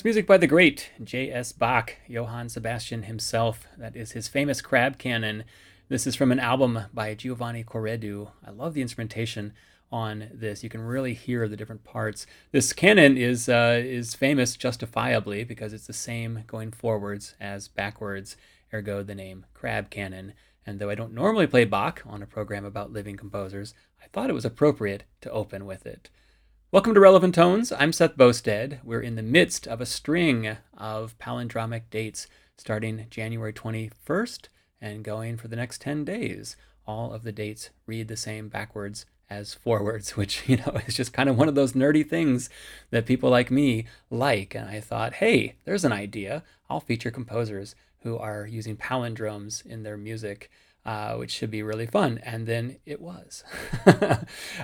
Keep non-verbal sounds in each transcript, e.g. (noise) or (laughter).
That's music by the great J.S. Bach, Johann Sebastian himself. That is his famous crab canon. This is from an album by Giovanni Corredu. I love the instrumentation on this. You can really hear the different parts. This canon is uh, is famous justifiably because it's the same going forwards as backwards, ergo the name crab canon. And though I don't normally play Bach on a program about living composers, I thought it was appropriate to open with it. Welcome to Relevant Tones. I'm Seth Boustead. We're in the midst of a string of palindromic dates starting January 21st and going for the next 10 days. All of the dates read the same backwards as forwards, (laughs) which, you know, is just kind of one of those nerdy things that people like me like. And I thought, hey, there's an idea. I'll feature composers who are using palindromes in their music uh, which should be really fun. And then it was. (laughs) uh,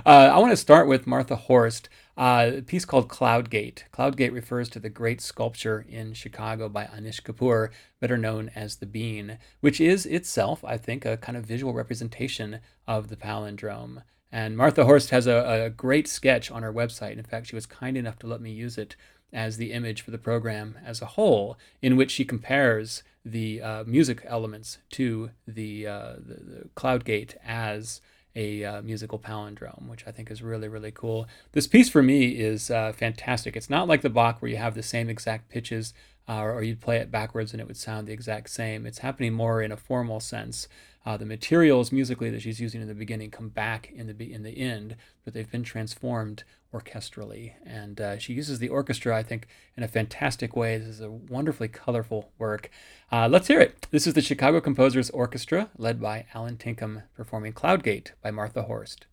I want to start with Martha Horst, uh, a piece called Cloudgate. Cloudgate refers to the great sculpture in Chicago by Anish Kapoor, better known as The Bean, which is itself, I think, a kind of visual representation of the palindrome. And Martha Horst has a, a great sketch on her website. In fact, she was kind enough to let me use it as the image for the program as a whole, in which she compares the uh, music elements to the, uh, the, the Cloudgate as a uh, musical palindrome, which I think is really, really cool. This piece for me is uh, fantastic. It's not like the Bach where you have the same exact pitches uh, or you'd play it backwards and it would sound the exact same. It's happening more in a formal sense. Uh, the materials musically that she's using in the beginning come back in the in the end, but they've been transformed orchestrally. And uh, she uses the orchestra, I think, in a fantastic way. This is a wonderfully colorful work. Uh, let's hear it. This is the Chicago Composers Orchestra, led by Allen Tinkham, performing Cloudgate by Martha Horst.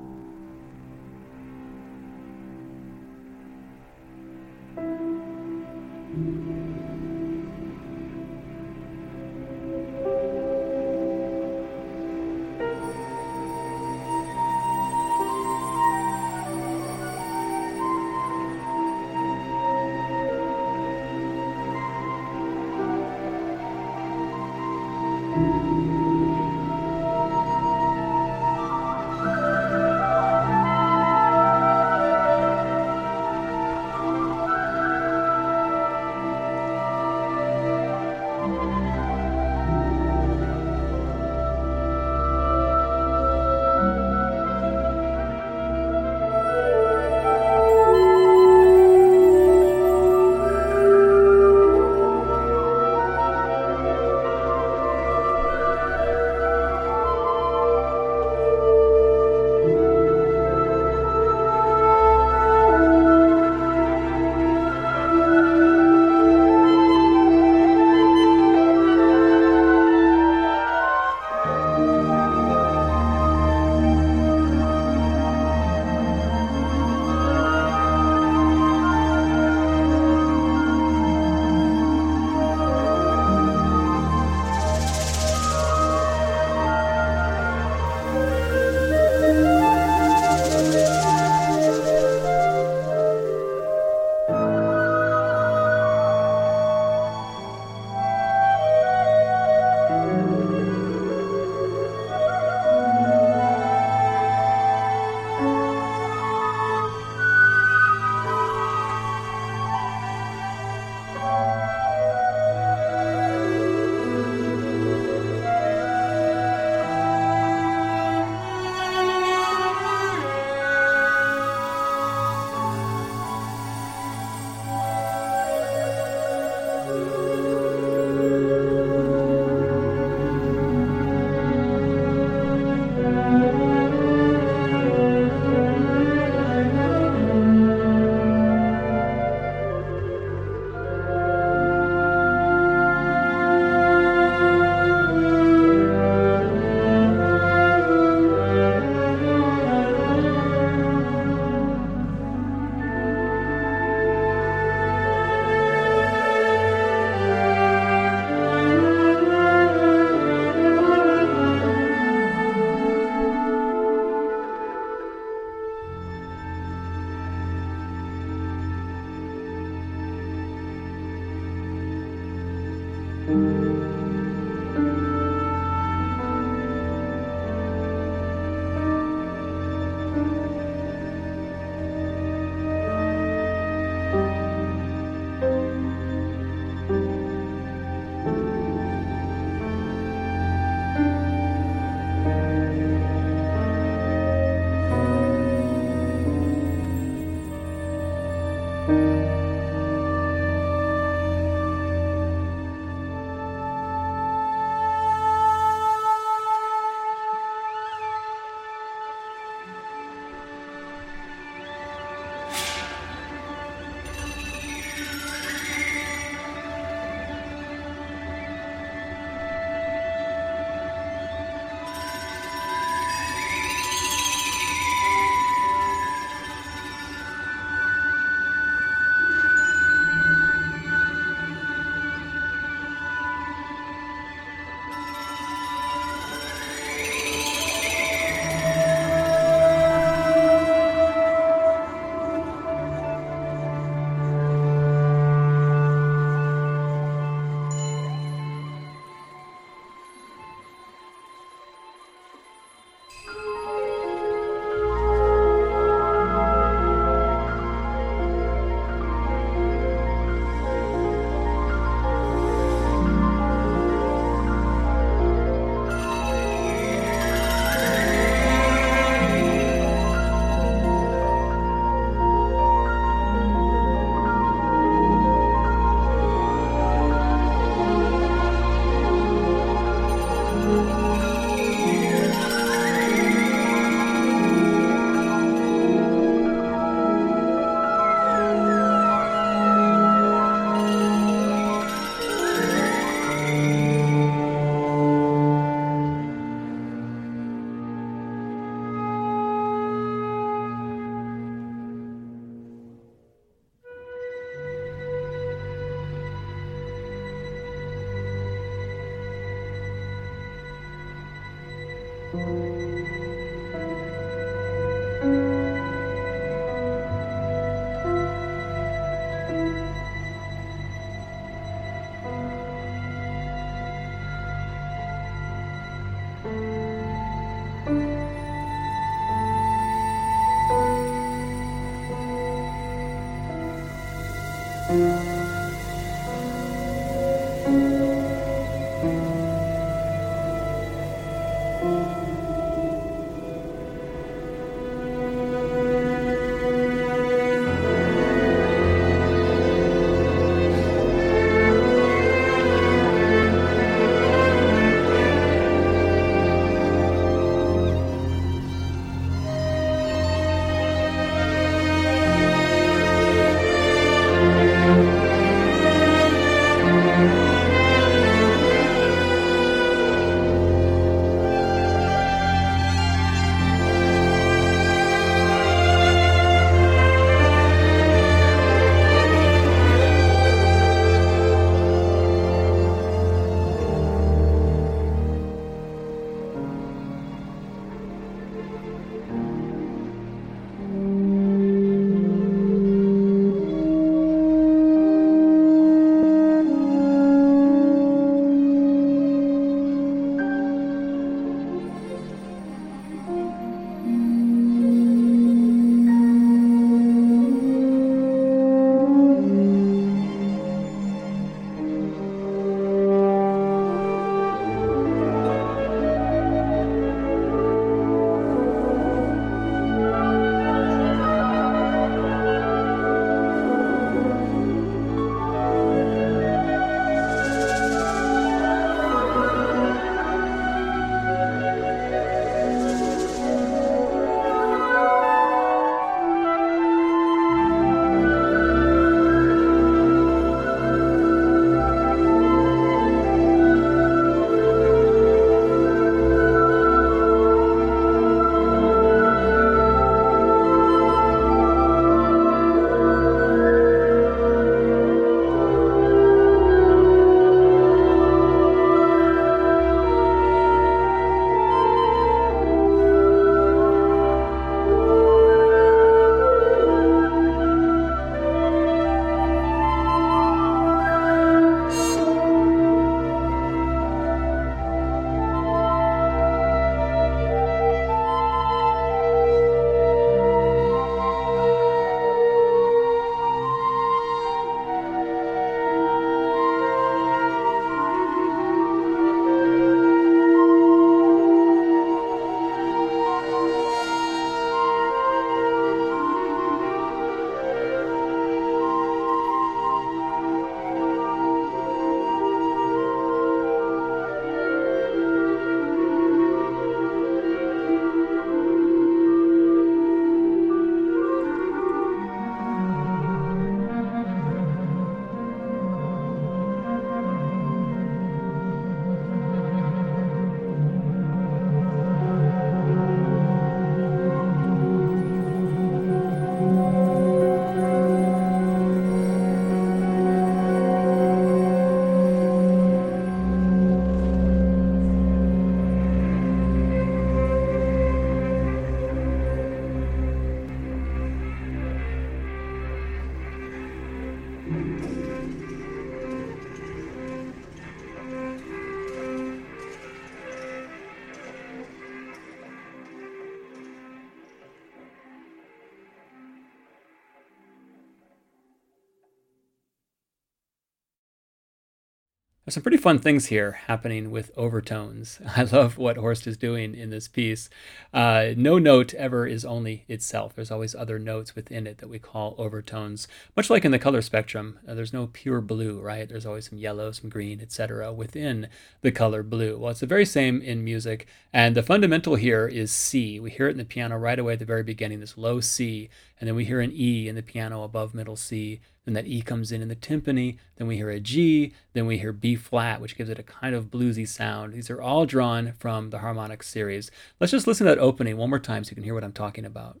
There's some pretty fun things here happening with overtones. (laughs) I love what Horst is doing in this piece. Uh, no note ever is only itself. There's always other notes within it that we call overtones. Much like in the color spectrum, uh, there's no pure blue, right? There's always some yellow, some green, etc. within the color blue. Well, it's the very same in music, and the fundamental here is C. We hear it in the piano right away at the very beginning, this low C, and then we hear an E in the piano above middle C then that E comes in in the timpani, then we hear a G, then we hear B flat, which gives it a kind of bluesy sound. These are all drawn from the harmonic series. Let's just listen to that opening one more time so you can hear what I'm talking about.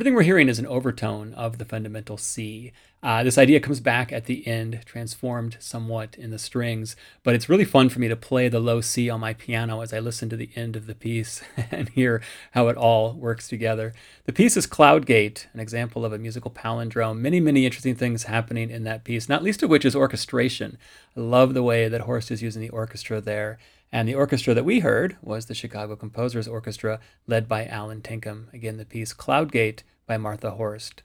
Everything we're hearing is an overtone of the fundamental C. Uh, this idea comes back at the end, transformed somewhat in the strings, but it's really fun for me to play the low C on my piano as I listen to the end of the piece (laughs) and hear how it all works together. The piece is Cloudgate, an example of a musical palindrome. Many, many interesting things happening in that piece, not least of which is orchestration. I love the way that Horst is using the orchestra there. And the orchestra that we heard was the Chicago Composers Orchestra, led by Allen Tinkham. Again, the piece Cloudgate by Martha Horst.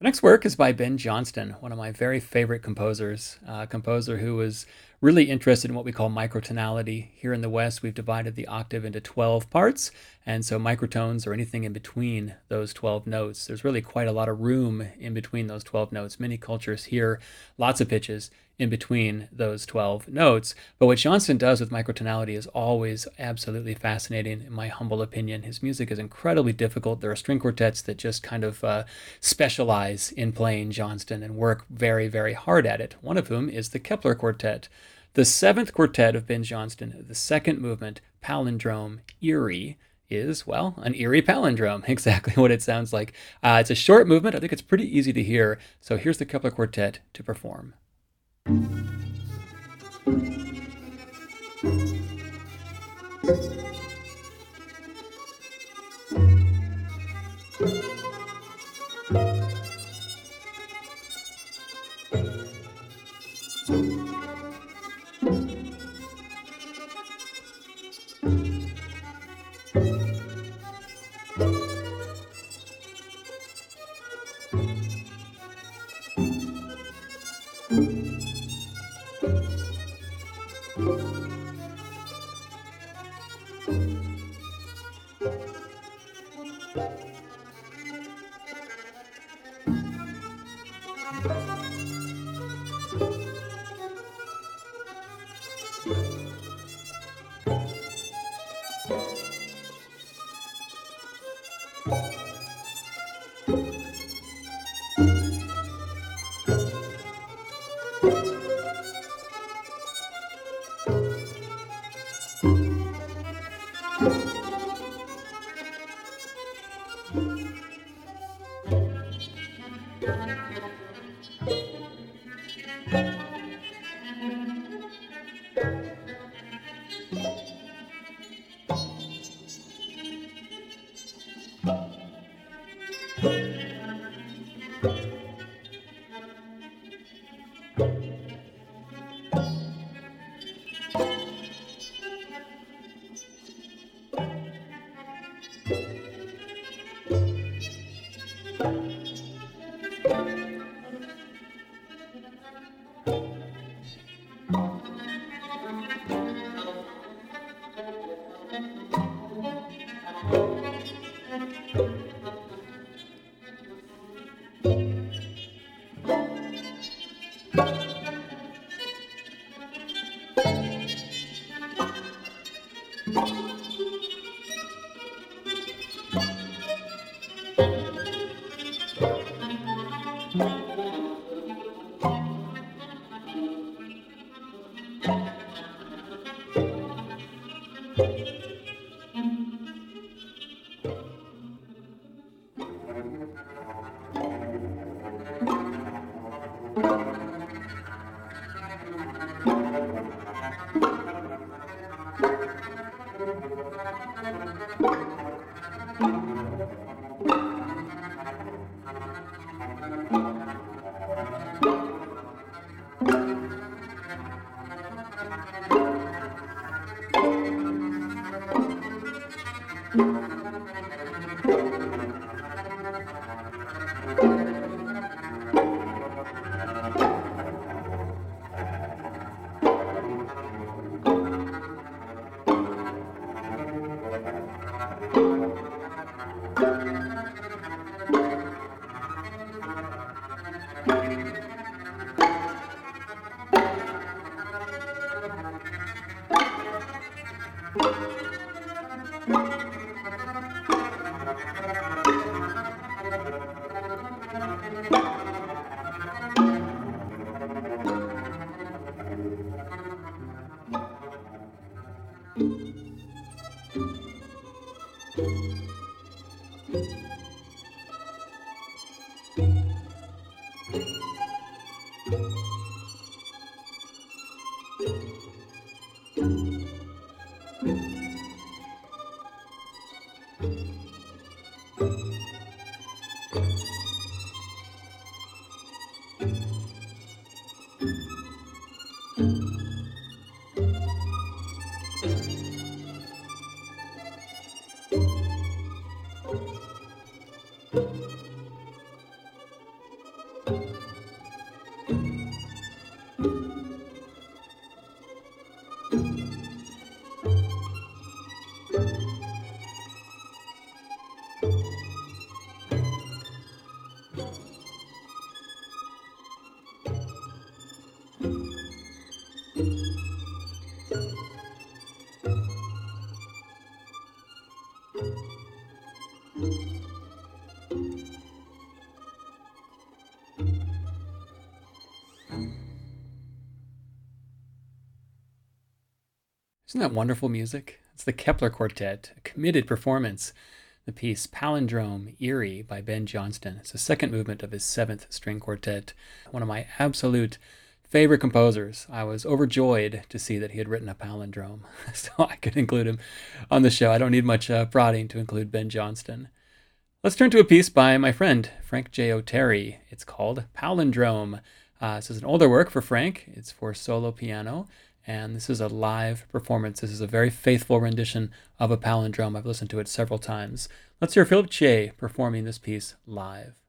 The next work is by Ben Johnston, one of my very favorite composers, a composer who was really interested in what we call microtonality. Here in the West, we've divided the octave into 12 parts, and so microtones are anything in between those 12 notes. There's really quite a lot of room in between those 12 notes. Many cultures hear lots of pitches in between those 12 notes. But what Johnston does with microtonality is always absolutely fascinating, in my humble opinion. His music is incredibly difficult. There are string quartets that just kind of uh, specialize in playing Johnston and work very, very hard at it. One of whom is the Kepler Quartet. The seventh quartet of Ben Johnston, the second movement, Palindrome Eerie, is, well, an eerie palindrome, (laughs) exactly what it sounds like. Uh, it's a short movement. I think it's pretty easy to hear. So here's the Kepler Quartet to perform. Isn't that wonderful music? It's the Kepler Quartet, a committed performance. The piece Palindrome Eerie by Ben Johnston. It's the second movement of his seventh string quartet. One of my absolute favorite composers. I was overjoyed to see that he had written a palindrome, (laughs) so I could include him on the show. I don't need much uh, prodding to include Ben Johnston. Let's turn to a piece by my friend Frank J. Oteri. It's called Palindrome. Uh, this is an older work for Frank. It's for solo piano, and this is a live performance. This is a very faithful rendition of a palindrome. I've listened to it several times. Let's hear Philip Che performing this piece live.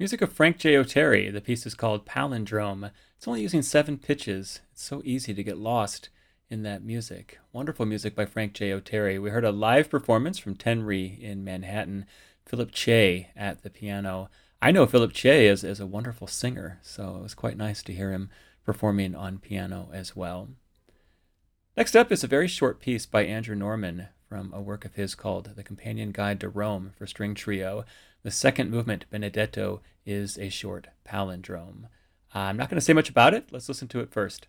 Music of Frank J. Oteri. The piece is called Palindrome. It's only using seven pitches. It's so easy to get lost in that music. Wonderful music by Frank J. Oteri. We heard a live performance from Tenri in Manhattan. Philip Che at the piano. I know Philip Che as, as a wonderful singer, so it was quite nice to hear him performing on piano as well. Next up is a very short piece by Andrew Norman from a work of his called The Companion Guide to Rome for String Trio. The second movement, Benedetta, is a short palindrome. I'm not going to say much about it. Let's listen to it first.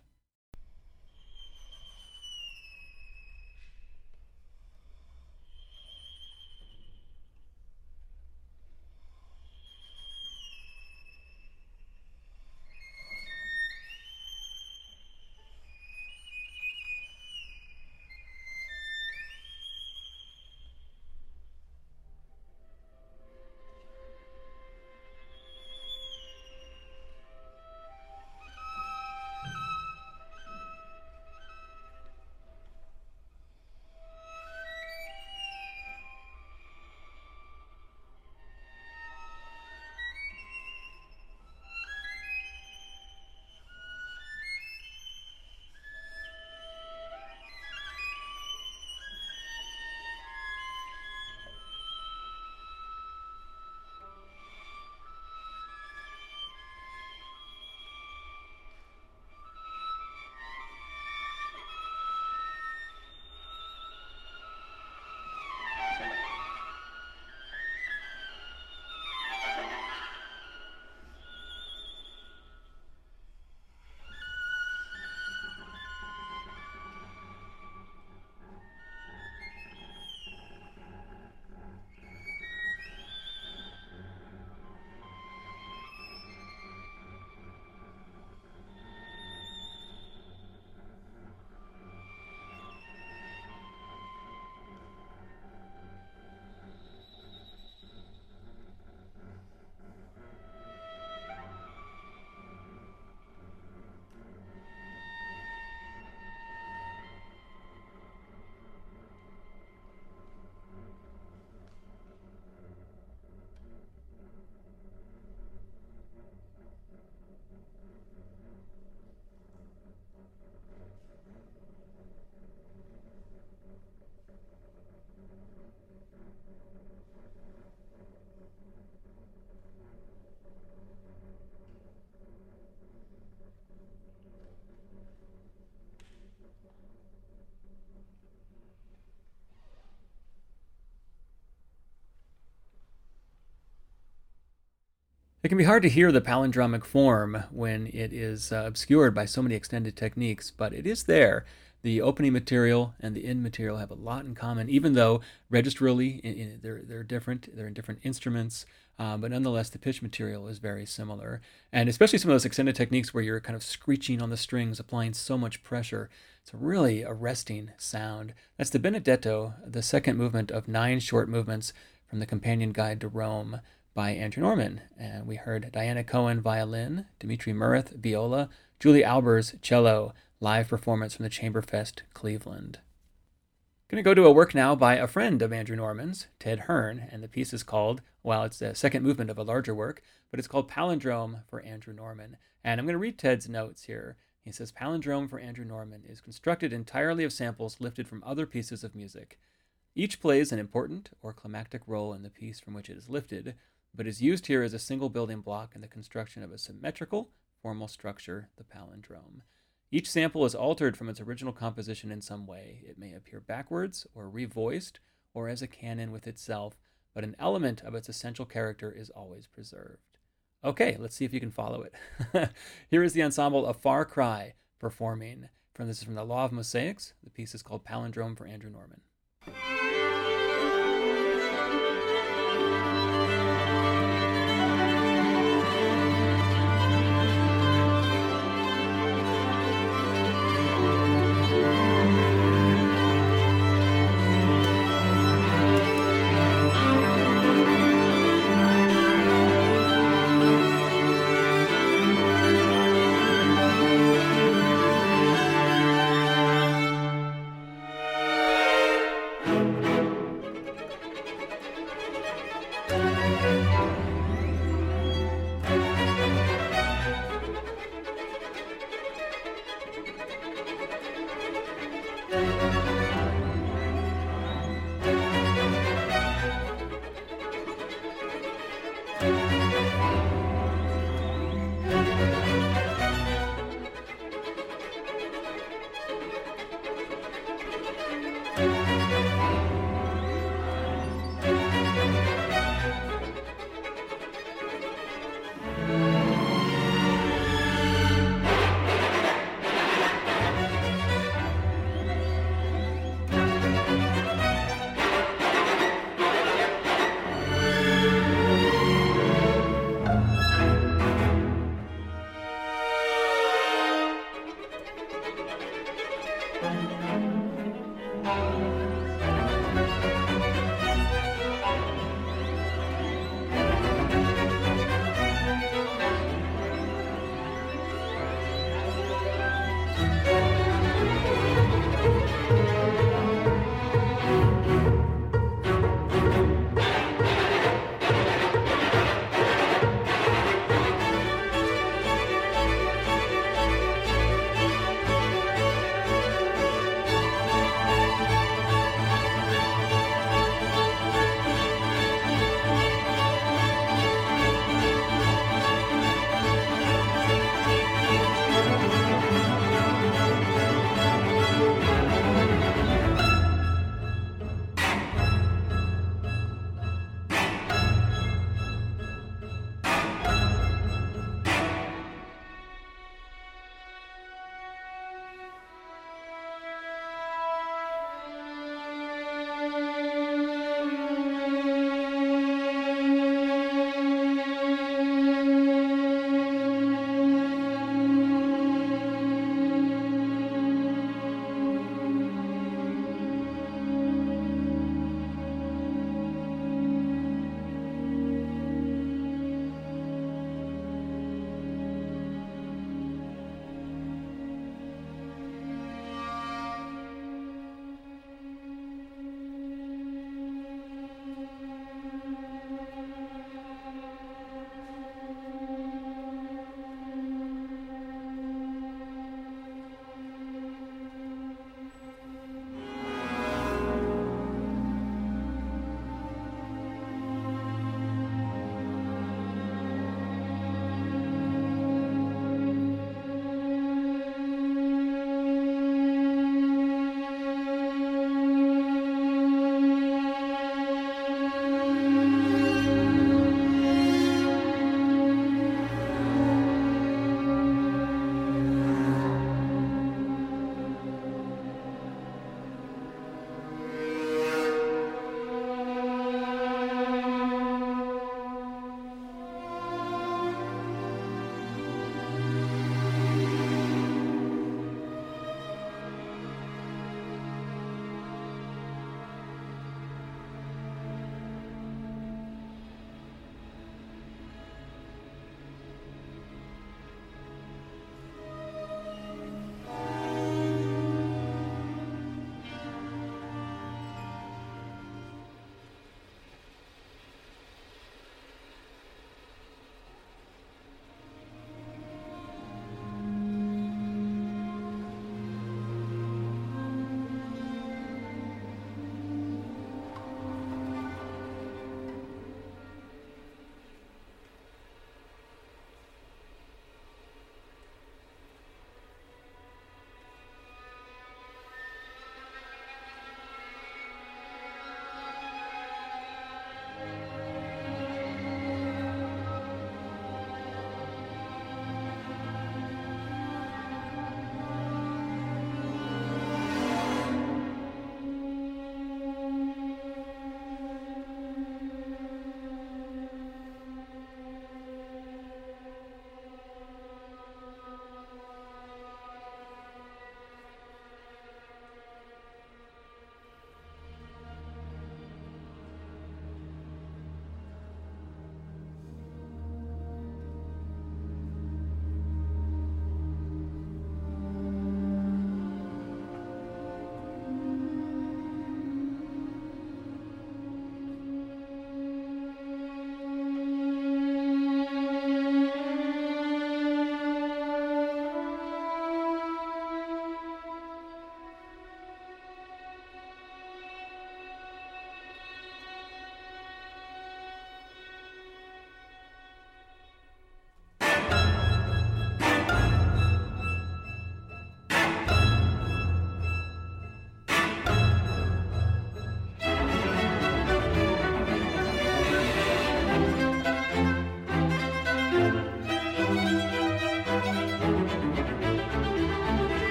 It can be hard to hear the palindromic form when it is uh, obscured by so many extended techniques, but it is there. The opening material and the end material have a lot in common, even though registrally in, in, they're, they're different, they're in different instruments, uh, but nonetheless the pitch material is very similar. And especially some of those extended techniques where you're kind of screeching on the strings, applying so much pressure. It's a really arresting sound. That's the Benedetta, the second movement of nine short movements from the Companion Guide to Rome by Andrew Norman. And we heard Diana Cohen violin, Dimitri Murrath viola, Julie Albers cello, live performance from the Chamberfest Cleveland. Going to go to a work now by a friend of Andrew Norman's, Ted Hearne, and the piece is called, well, it's the second movement of a larger work, but it's called Palindrome for Andrew Norman. And I'm going to read Ted's notes here. He says Palindrome for Andrew Norman is constructed entirely of samples lifted from other pieces of music. Each plays an important or climactic role in the piece from which it is lifted, but is used here as a single building block in the construction of a symmetrical, formal structure, the palindrome. Each sample is altered from its original composition in some way. It may appear backwards or revoiced or as a canon with itself, but an element of its essential character is always preserved. Okay, let's see if you can follow it. (laughs) Here is the ensemble of Far Cry performing. From this is from the Law of Mosaics. The piece is called Palindrome for Andrew Norman. Thank you.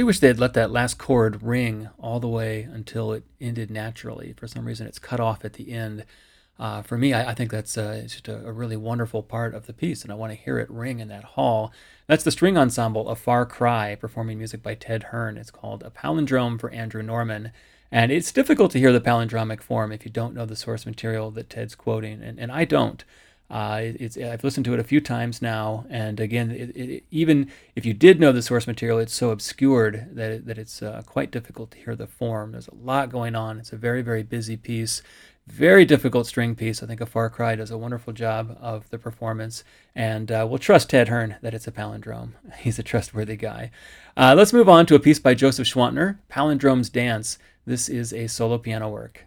Do wish they had let that last chord ring all the way until it ended naturally. For some reason, it's cut off at the end. Uh, for me, I, I, think that's uh, just a, a, really wonderful part of the piece, and I want to hear it ring in that hall. That's the string ensemble of Far Cry, performing music by Ted Hearne. It's called A Palindrome for Andrew Norman. And it's difficult to hear the palindromic form if you don't know the source material that Ted's quoting, and, and I don't. Uh, it's, I've listened to it a few times now, and again, it, it, even if you did know the source material, it's so obscured that, that it's uh, quite difficult to hear the form. There's a lot going on. It's a very, very busy piece, very difficult string piece. I think A Far Cry does a wonderful job of the performance, and uh, we'll trust Ted Hearne that it's a palindrome. (laughs) He's a trustworthy guy. Uh, let's move on to a piece by Joseph Schwantner, Palindrome's Dance. This is a solo piano work.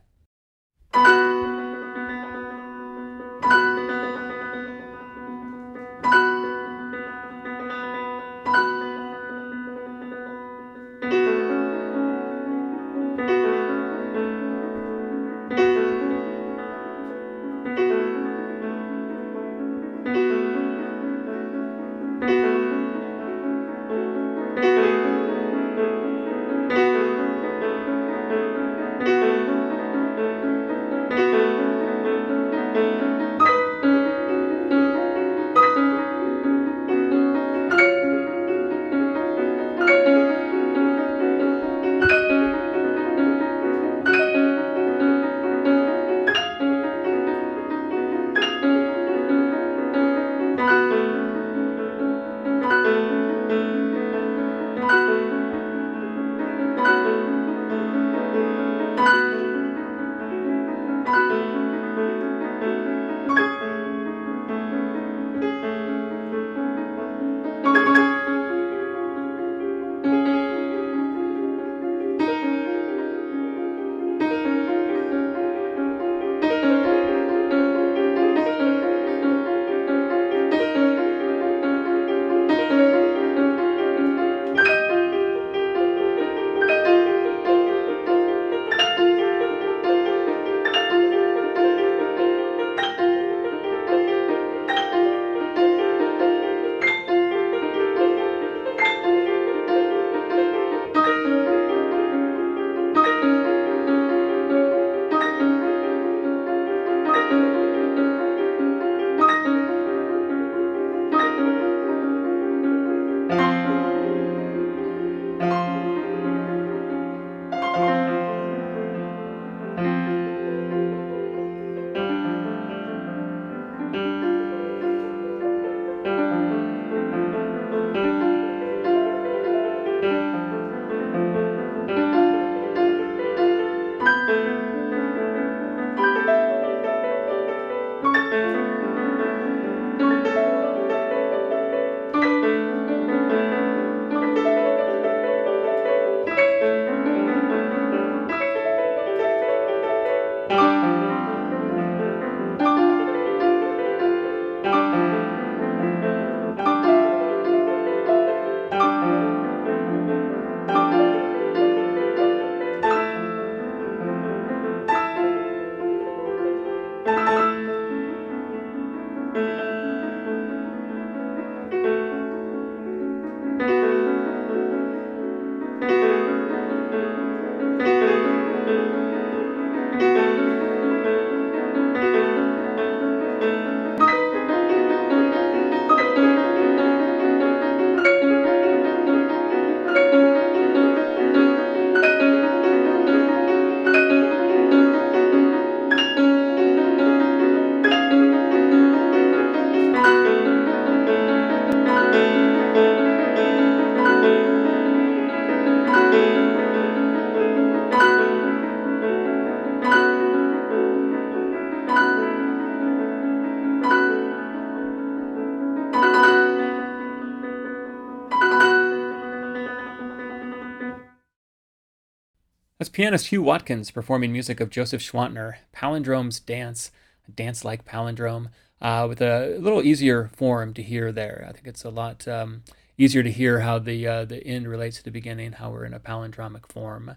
Pianist Hugh Watkins performing music of Joseph Schwantner, Palindrome's Dance, a dance like palindrome, uh, with a little easier form to hear there. I think it's a lot um, easier to hear how the, uh, the end relates to the beginning, how we're in a palindromic form.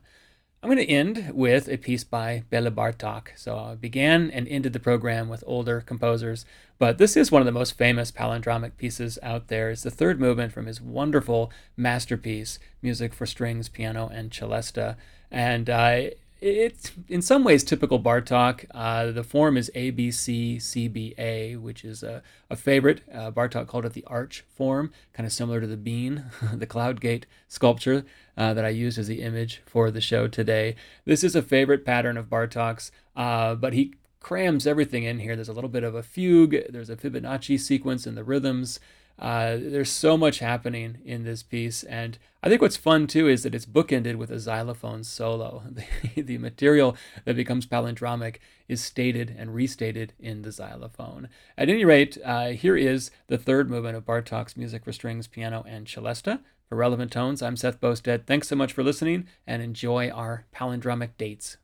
I'm going to end with a piece by Bela Bartok. So I began and ended the program with older composers, but this is one of the most famous palindromic pieces out there. It's the third movement from his wonderful masterpiece, Music for Strings, Piano, and Celesta. And uh, it's in some ways typical Bartok. Uh, the form is ABCCBA, which is a, a favorite. Uh, Bartok called it the arch form, kind of similar to the bean, (laughs) the cloud gate sculpture uh, that I used as the image for the show today. This is a favorite pattern of Bartok's, uh, but he crams everything in here. There's a little bit of a fugue, there's a Fibonacci sequence in the rhythms. Uh, there's so much happening in this piece, and I think what's fun too is that it's bookended with a xylophone solo. (laughs) The, the material that becomes palindromic is stated and restated in the xylophone. At any rate, uh, here is the third movement of Bartok's music for strings, piano, and celesta. For Relevant Tones, I'm Seth Boustead. Thanks so much for listening, and enjoy our palindromic dates.